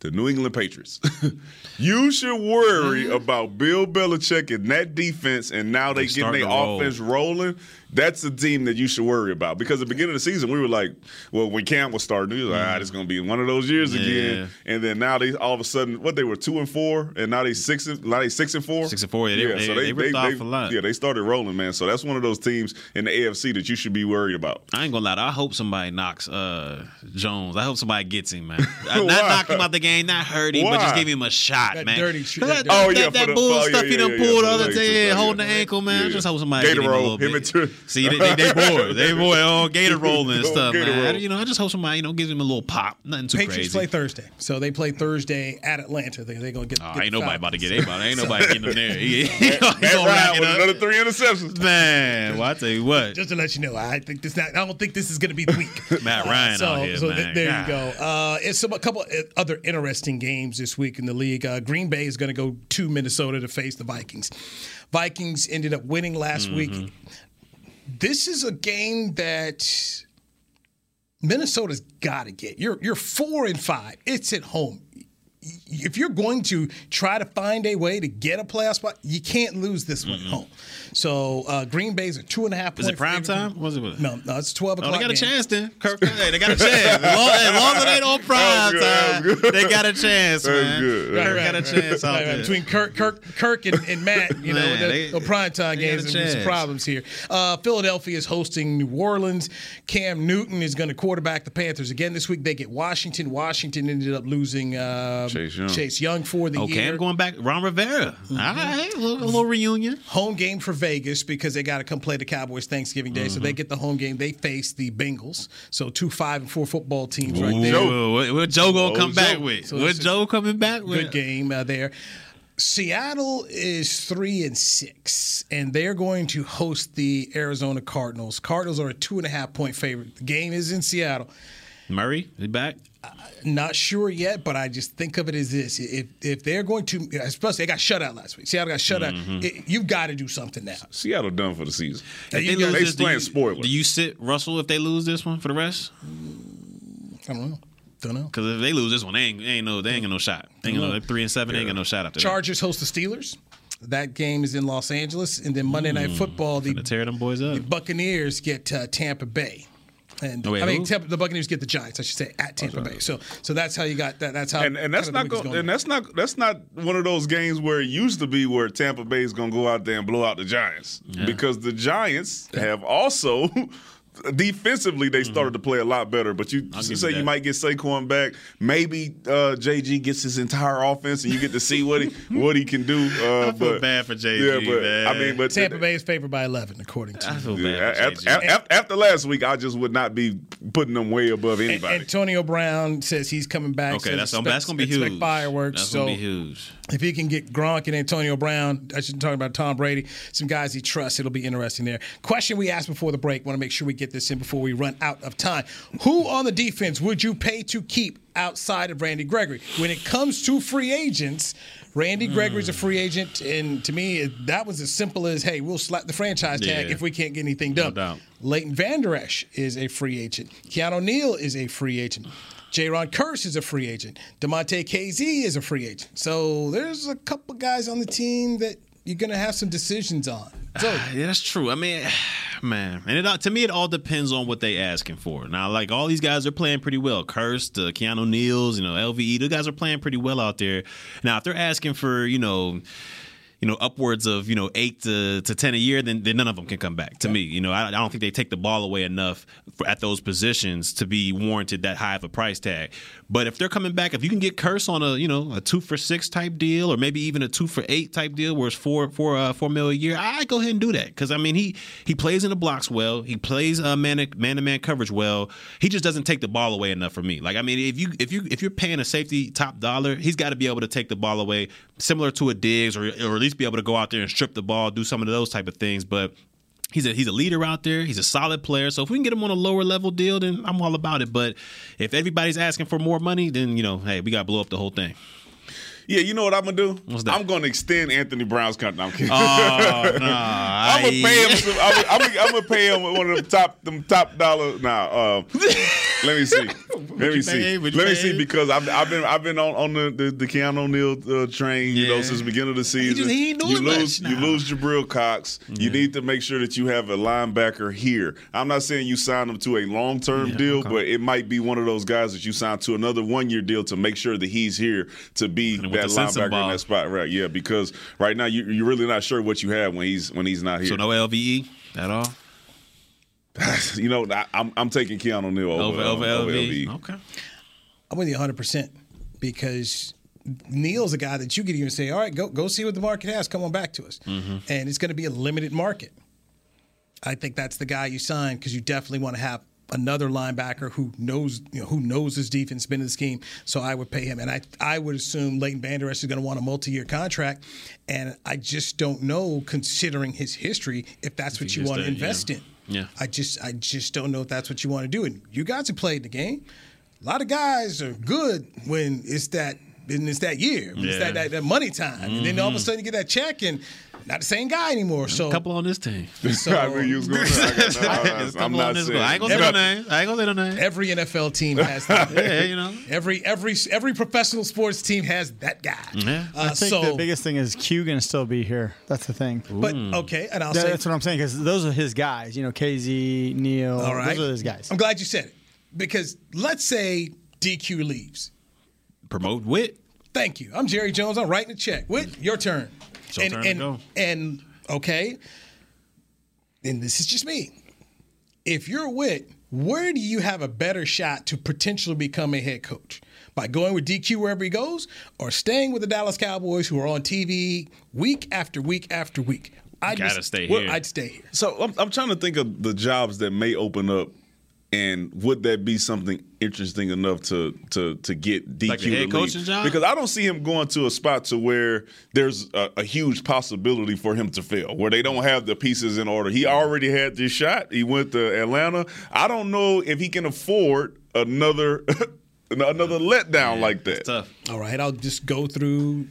The New England Patriots. you should worry mm-hmm. about Bill Belichick and that defense, and now they, They getting their to roll. offense rolling. That's a team that you should worry about because at the beginning of the season we were like, well, when Cam was starting, we were like, ah, it's going to be one of those years Yeah. again. And then now they all of a sudden, what they were two and four, and now they six and now they six and four. Six and four, yeah, they- they- they ripped off a lot. Yeah, they started rolling, man. So that's one of those teams in the AFC that you should be worried about. I ain't gonna lie. I hope somebody knocks uh, Jones. I hope somebody gets him, man. not Why? knock him out the game, not hurt him, but just Why? give him a shot, That man. dirty shit, That, that Oh, yeah, that for the- bull oh, yeah, stuff he yeah, done yeah, pulled for the the other day, holding the ankle, man. Just hope somebody Gator get him a little him bit. and Tr- See, they, they, they bored. They bored. Oh, gator rolling and stuff, Gator man. roll. You know, I just hope somebody you know gives him a little pop. Nothing too crazy. Patriots crazy. play Thursday, so they play Thursday at Atlanta. They they gonna get. Oh, get ain't nobody about to Falcons. get anybody. Ain't nobody getting him there. He, he, he Matt Ryan with another three interceptions. Man, well, I tell you what, Just to let you know, I think this not. I don't think this is going to be the week. Matt Ryan so, out here, so man. th- there God. you go. Uh, it's some, a couple other interesting games this week in the league. Uh, Green Bay is going to go to Minnesota to face the Vikings. Vikings ended up winning last week. This is a game that Minnesota's got to get. You're you're four and five. It's at home. If you're going to try to find a way to get a playoff spot, you can't lose this one at home. So uh, Green Bay's a two and a half. Is it prime time? Was it? No, no, it's twelve o'clock. they got a game. chance then. Kirk, hey, they got a chance. As long as, long as they don't prime good, time, they got a chance, was man. good. Kirk Right, got a chance Right, right. Between Kirk, Kirk, Kirk, and, and Matt, you know, Man, they- the prime time games and some problems here. Uh, Philadelphia is hosting New Orleans. Cam Newton is going to quarterback the Panthers again this week. They get Washington. Washington ended up losing uh, Chase Young. Chase Young for the Okay, year. I'm going back. Ron Rivera. All right, a little, a little reunion. home game for Vegas because they got to come play the Cowboys Thanksgiving Day. Mm-hmm. So they get the home game. They face the Bengals. So two five and four football teams right Ooh, there. What, what Joe gonna Oh, come back with? So what Joe coming back with? Good game uh, there. Seattle is three and six, and they're going to host the Arizona Cardinals. Cardinals are a two and a half point favorite. The game is in Seattle. Murray, he back? Not sure yet, but I just think of it as this: if if they're going to, especially they got shut out last week. Seattle got shut out. Mhm. It, you've got to do something now. Seattle done for the season. If If they lose they this, playing you- spoiler. Do you sit Russell if they lose this one for the rest? I don't know. Don't know. Because if they lose this one, they ain't, they ain't no they ain't got no shot. They ain't got no they're three and seven. They ain't got no shot after Chargers host the Steelers. That game is in Los Angeles, and then Monday Night Football, the, that. Tear them boys up. the Buccaneers get uh, Tampa Bay. And Oh, wait, I mean. Tampa, the Buccaneers get the Giants, I should say, at Tampa Bay. So, so that's how you got that. That's how. and, and that's not the week is go, going. and that's not that's not one of those games where it used to be where Tampa Bay is going to go out there and blow out the Giants because the Giants have also defensively they started to play a lot better. But you, you say you you might get Saquon back, maybe uh, JG gets his entire offense and you get to see what he what he can do. Uh, I feel but, bad for JG, Yeah, but man. I mean, but Tampa Bay is favored by 11, according to. I feel yeah, bad for after, JG. after, after last week, I just would not be putting them way above And- anybody. Antonio Brown says he's coming back. Okay, says that's expect- that's gonna be expect huge. Fireworks. That's so gonna be huge. if he can get Gronk and Antonio Brown, I should talk about Tom Brady, some guys he trusts. It'll be interesting there. Question we asked before the break. Want to make sure we get this in before we run out of time. Who on the defense would you pay to keep outside of Randy Gregory? When it comes to free agents, Randy hmm. Gregory's a free agent, and to me, that was as simple as, hey, we'll slap the franchise tag Yeah. if we can't get anything done. doubt. Leighton Vander Esch is a free agent. Keanu Neal is a free agent. Jayron Kearse is a free agent. Damontae Kazee is a free agent. So there's a couple guys on the team that you're to have some decisions on. So Yeah, that's true. I mean, man, and it to me, it all depends on what they asking for. Now, like all these guys are playing pretty well. Kearse, the uh, Keanu Neals, you know, LVE, the guys are playing pretty well out there. Now, if they're asking for, you know. You know, upwards of you know eight to, to ten a year, then, then none of them can come back. To me, you know, I, I don't think they take the ball away enough for, at those positions to be warranted that high of a price tag. But if they're coming back, if you can get Kearse on a you know a two for six type deal, or maybe even a two for eight type deal, where it's four four uh, four mil a year, I go ahead and do that because I mean he he plays in the blocks well, he plays uh, man man to man coverage well. He just doesn't take the ball away enough for me. Like I mean, if you if you if you're paying a safety top dollar, he's got to be able to take the ball away, similar to a Diggs, or or at least be able to go out there and strip the ball, do some of those type of things. But He's a he's a leader out there. He's a solid player. So if we can get him on a lower level deal, then I'm all about it. But if everybody's asking for more money, then you know, hey, we got to blow up the whole thing. Yeah, you know what I'm gonna do? I'm gonna extend Anthony Brown's contract. No, I'm kidding. Oh, nah, I'm gonna pay him. Some, I'm, I'm, I'm gonna pay him one of them top them top dollar. Nah, uh, let me see. Let me see. Let me see because I've, I've been I've been on, on the, the the Keanu O'Neal uh, train. You know since the beginning of the season. just- he ain't you lose much you lose Jabril Cox. You need to make sure that you have a linebacker here. I'm not saying you sign him to a long term deal, but it might be one of those guys that you sign to another one year deal to make sure that he's here to be that the Simpson linebacker in that spot. Right? Yeah, because right now you, you're really not sure what you have when he's when he's not here. So no LVE at all you know, I, I'm I'm taking Keanu Neal over, over over um, LVE. LVE. Okay. I'm with you 100% because Neal's a guy that you could even say, all right, go go see what the market has. Come on back to us. Mm-hmm. And it's going to be a limited market. I think that's the guy you sign because you definitely want to have another linebacker who knows you know who knows his defense, been in the scheme. So I would pay him, and I I would assume Leighton Vander Esch is going to want a multi-year contract, and I just don't know, considering his history, if that's what you want to that, yeah. invest in. Yeah. I just I just don't know if that's what you want to do. And you guys have played the game. A lot of guys are good when it's that when it's that year, when it's that, that, that money time, and then all of a sudden you get that check and not the same guy anymore. So A couple on this team. So- I knew you was going to. I got- no, There's a I'm not saying. I ain't gonna say no names. I ain't gonna say no names. every NFL team has that. Yeah, you know. Every every every professional sports team has that guy. Yeah. Uh, I think so, the biggest thing is Q going to still be here. That's the thing. but okay, and I'll That- say that's what I'm saying because those are his guys. You know, Kazee, Neal. all right. Those are his guys. I'm glad you said it because let's say DQ leaves. Promote Whitt. Thank you. I'm Jerry Jones. I'm writing a check. Whitt, your turn. Your and, and, go. and okay, and this is just me. If you're Whitt, where do you have a better shot to potentially become a head coach? By going with DQ wherever he goes, or staying with the Dallas Cowboys, who are on TV week after week after week? I'd Gotta stay well, here. I'd stay here. So I'm, I'm trying to think of the jobs that may open up, and would that be something interesting enough to to to get DQ Like a to head leave? coaching job? Because I don't see him going to a spot to where there's a, a huge possibility for him to fail, where they don't have the pieces in order. He already had this shot. He went to Atlanta. I don't know if he can afford another. another letdown like that. tough. All right, I'll just go through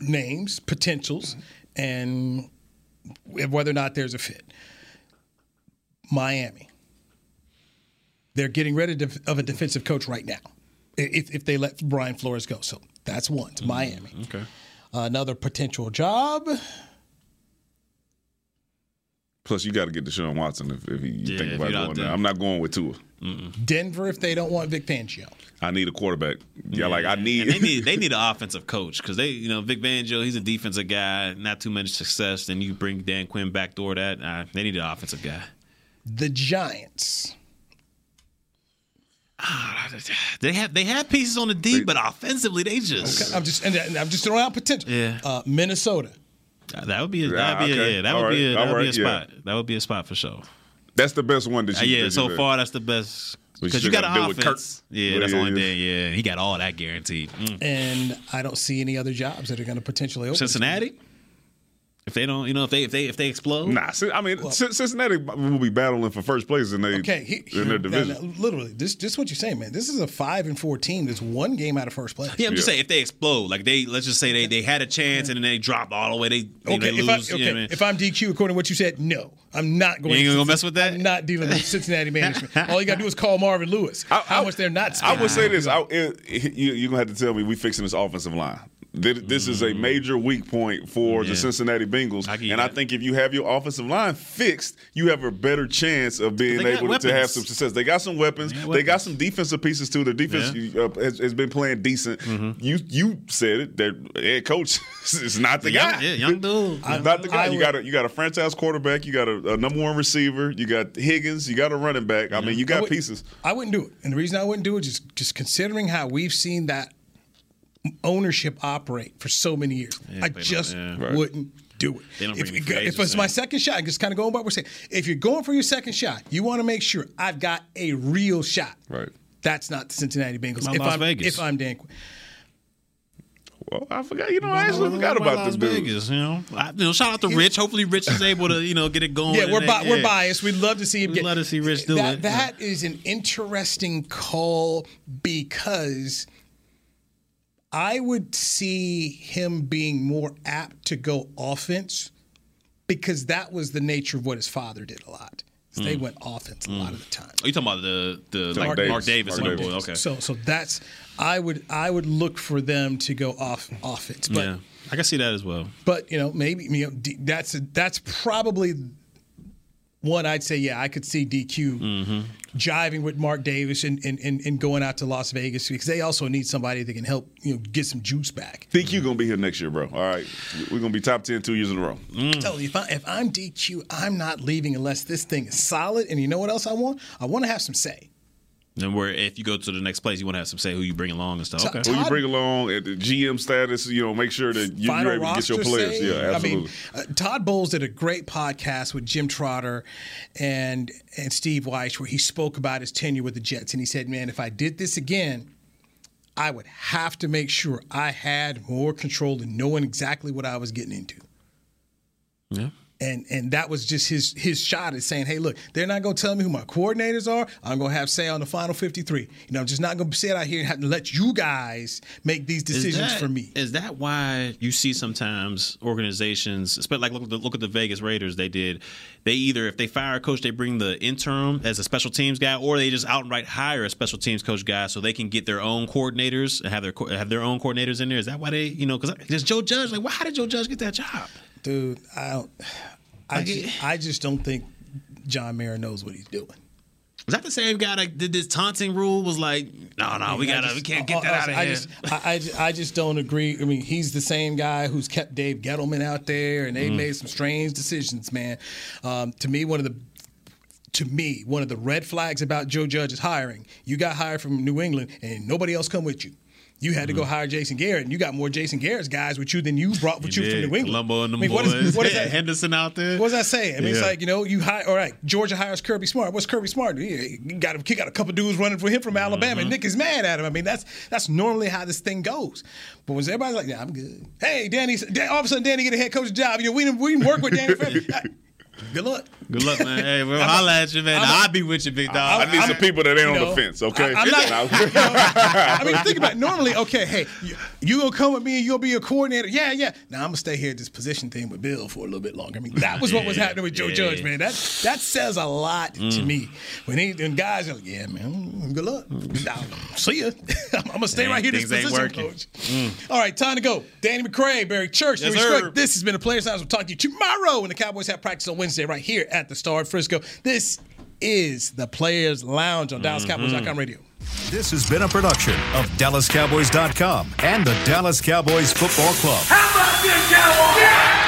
names, potentials, and whether or not there's a fit. Miami. They're getting rid of, of a defensive coach right now if, if they let Brian Flores go. So that's one. It's Miami. Okay. Another potential job. Plus, you got to get Deshaun Watson if, if you Yeah, think about you're going there. there. I'm not going with Tua. Denver if they don't want Vic Fangio. I need a quarterback. Yeah, like I And need. they need they need an offensive coach because they you know Vic Fangio he's a defensive guy not too much success then you bring Dan Quinn back backdoor that uh, they need an offensive guy. The Giants. They have they have pieces on the D but offensively they just Okay, I'm just and, and I'm just throwing out potential. Yeah. Uh, Minnesota. that would be a, Ah, that'd be a, yeah that All would be right. a, that would be a right, yeah. spot that would be a spot for sure. That's the best one that Uh, you. yeah, that so you- far that's the best because you got an deal with Kirk. offense. Yeah, Yeah, that's the only yeah. thing. Yeah, he got all that guaranteed. Mm. And I don't see any other jobs that are going to potentially open. Cincinnati. If they don't, you know, if they if they if they explode, Nah, I mean Cin- Cincinnati will be battling for first place in, they, Okay, he, in their now, division. now, literally, this this what you're saying, man. This is a five and four team. That's one game out of first place. Yeah, I'm just saying if they explode, like they let's just say they, they had a chance and then they dropped all the way, they, they, Okay, they if, I, lose. okay you know I mean? if I'm DQ according to what you said, no, I'm not going. You ain't to gonna mess with that? I'm not dealing with Cincinnati management. All you got to do is call Marvin Lewis. how much they're not. I Spending. would say this: I, it, you, you're gonna have to tell me we fixing this offensive line. This, this is a major weak point for Mm. Yeah. the Cincinnati Bengals, I give you and I think if you have your offensive line fixed, you have a better chance of being They got able to have some success. They got some weapons. They got They got some defensive pieces too. Their defense uh, has, has been playing decent. Mm-hmm. You you said it. Their head coach is not the Young- guy. yeah, young dude. He's not the guy. I you got a you got a franchise quarterback. You got a, a number one receiver. You got Higgins. You got a running back. I mean, you I got would- pieces. I wouldn't do it, and the reason I wouldn't do it is just considering how we've seen that ownership operate for so many years. Yeah, I just yeah. Wouldn't do it. If, bring if, free if agents it's my second shot, just kind of going by what we're saying. If you're going for your second shot, you want to make sure I've got a real shot. Right. That's not the Cincinnati Bengals. If Las I'm, Vegas. if I'm Dan Quinn. Well, I forgot. You know, I actually forgot about Las this dude. Vegas, you know, I, you know, shout out to Rich. Hopefully, Rich is able to you know get it going. Yeah, we're bi- then- we're biased. We'd love to see him We'd get. love to see Rich do that, it. That is an interesting call because I would see him being more apt to go offense because that was the nature of what his father did a lot. So They Mm. went offense a lot of the time. Are you talking about the the like Mark Mark, Davis. Davis? Mark Mark Davis. Okay. So so that's I would I would look for them to go off offense, but yeah, I can see that as well. but you know maybe you know that's a, that's probably one I'd say yeah I could see DQ Mm-hmm. jiving with Mark Davis and, and, and, and going out to Las Vegas because they also need somebody that can help you know get some juice back. DQ gonna be here next year, bro. All right, we're gonna be top 10 two years in a row. Mm. I'm telling you, if, I, if I'm DQ, I'm not leaving unless this thing is solid. And you know what else I want? I want to have some say. And where if you go to the next place, you want to have some say who you bring along and stuff. Todd- Okay. Who you bring along at the GM status? You know, make sure that you, you're able to get your players. say. Yeah, absolutely. I mean, uh, Todd Bowles did a great podcast with Jim Trotter and and Steve Wyche where he spoke about his tenure with the Jets, and he said, "Man, if I did this again." I would have to make sure I had more control in knowing exactly what I was getting into. Yeah. And and that was just his his shot at saying, hey, look, they're not gonna tell me who my coordinators are. I'm gonna have say on the final 53. You know, I'm just not gonna sit out here and have to let you guys make these decisions that- for me. Is that why you see sometimes organizations, especially like look at the, look at the Vegas Raiders? They did. They either if they fire a coach, they bring the interim as a special teams guy, or they just outright hire a special teams coach guy so they can get their own coordinators and have their have their own coordinators in there. Is that why they you know because there's Joe Judge like why how did Joe Judge get that job? Dude, I don't I Like, just, I just don't think John Mara knows what he's doing. Was that the same guy that did this taunting rule? Was like, no, no, we I gotta, just- we can't get that I- out of I here. Just, I, I, I just don't agree. I mean, he's the same guy who's kept Dave Gettleman out there, and they Mm. made some strange decisions, man. Um, to me, one of the to me, one of the red flags about Joe Judge's hiring, you got hired from New England, and nobody else come with you. You had to Mm-hmm. go hire Jason Garrett, and you got more Jason Garrett's guys with you than you brought with you, from. New England. Colombo and them I mean, what is- boys. what is that? Henderson out there. What does that saying? I mean, it's like you know, you hire. All right, Georgia hires Kirby Smart. What's Kirby Smart? He got he got a couple dudes running for him from Alabama. Mm-hmm. and Nick is mad at him. I mean, that's that's normally how this thing goes. But when everybody's like, "Yeah, I'm good," hey, Danny, Dan, all of a sudden Danny get a head coach job. You know, we didn't we didn't work with Danny. forever. Good luck. Good luck, man. Hey, we'll holla at you, man. I'm a- I'll be with you, big dog. I need some people that ain't you on know, the fence, okay? I, am not, I mean, think about it. Normally, okay, hey, you, gonna come with me and you'll be a coordinator. Yeah, yeah. Now I'm gonna stay here at this position thing with Bill for a little bit longer. I mean, that was what was happening with Joe yeah. Judge, man. That that says a lot to Mm. me. When he when guys are like, yeah, man, good luck. Nah, See ya. I'm gonna stay Dang, right here, this position coach. Mm. All right, time to go. Danny McCray, Barry Church, Yes. This has been a Players House. We'll talk to you tomorrow when the Cowboys have practice on Wednesday right here at the Star at Frisco. This is the Players Lounge on DallasCowboys.com mm-hmm. radio. This has been a production of DallasCowboys.com and the Dallas Cowboys Football Club. How about this, Cowboys?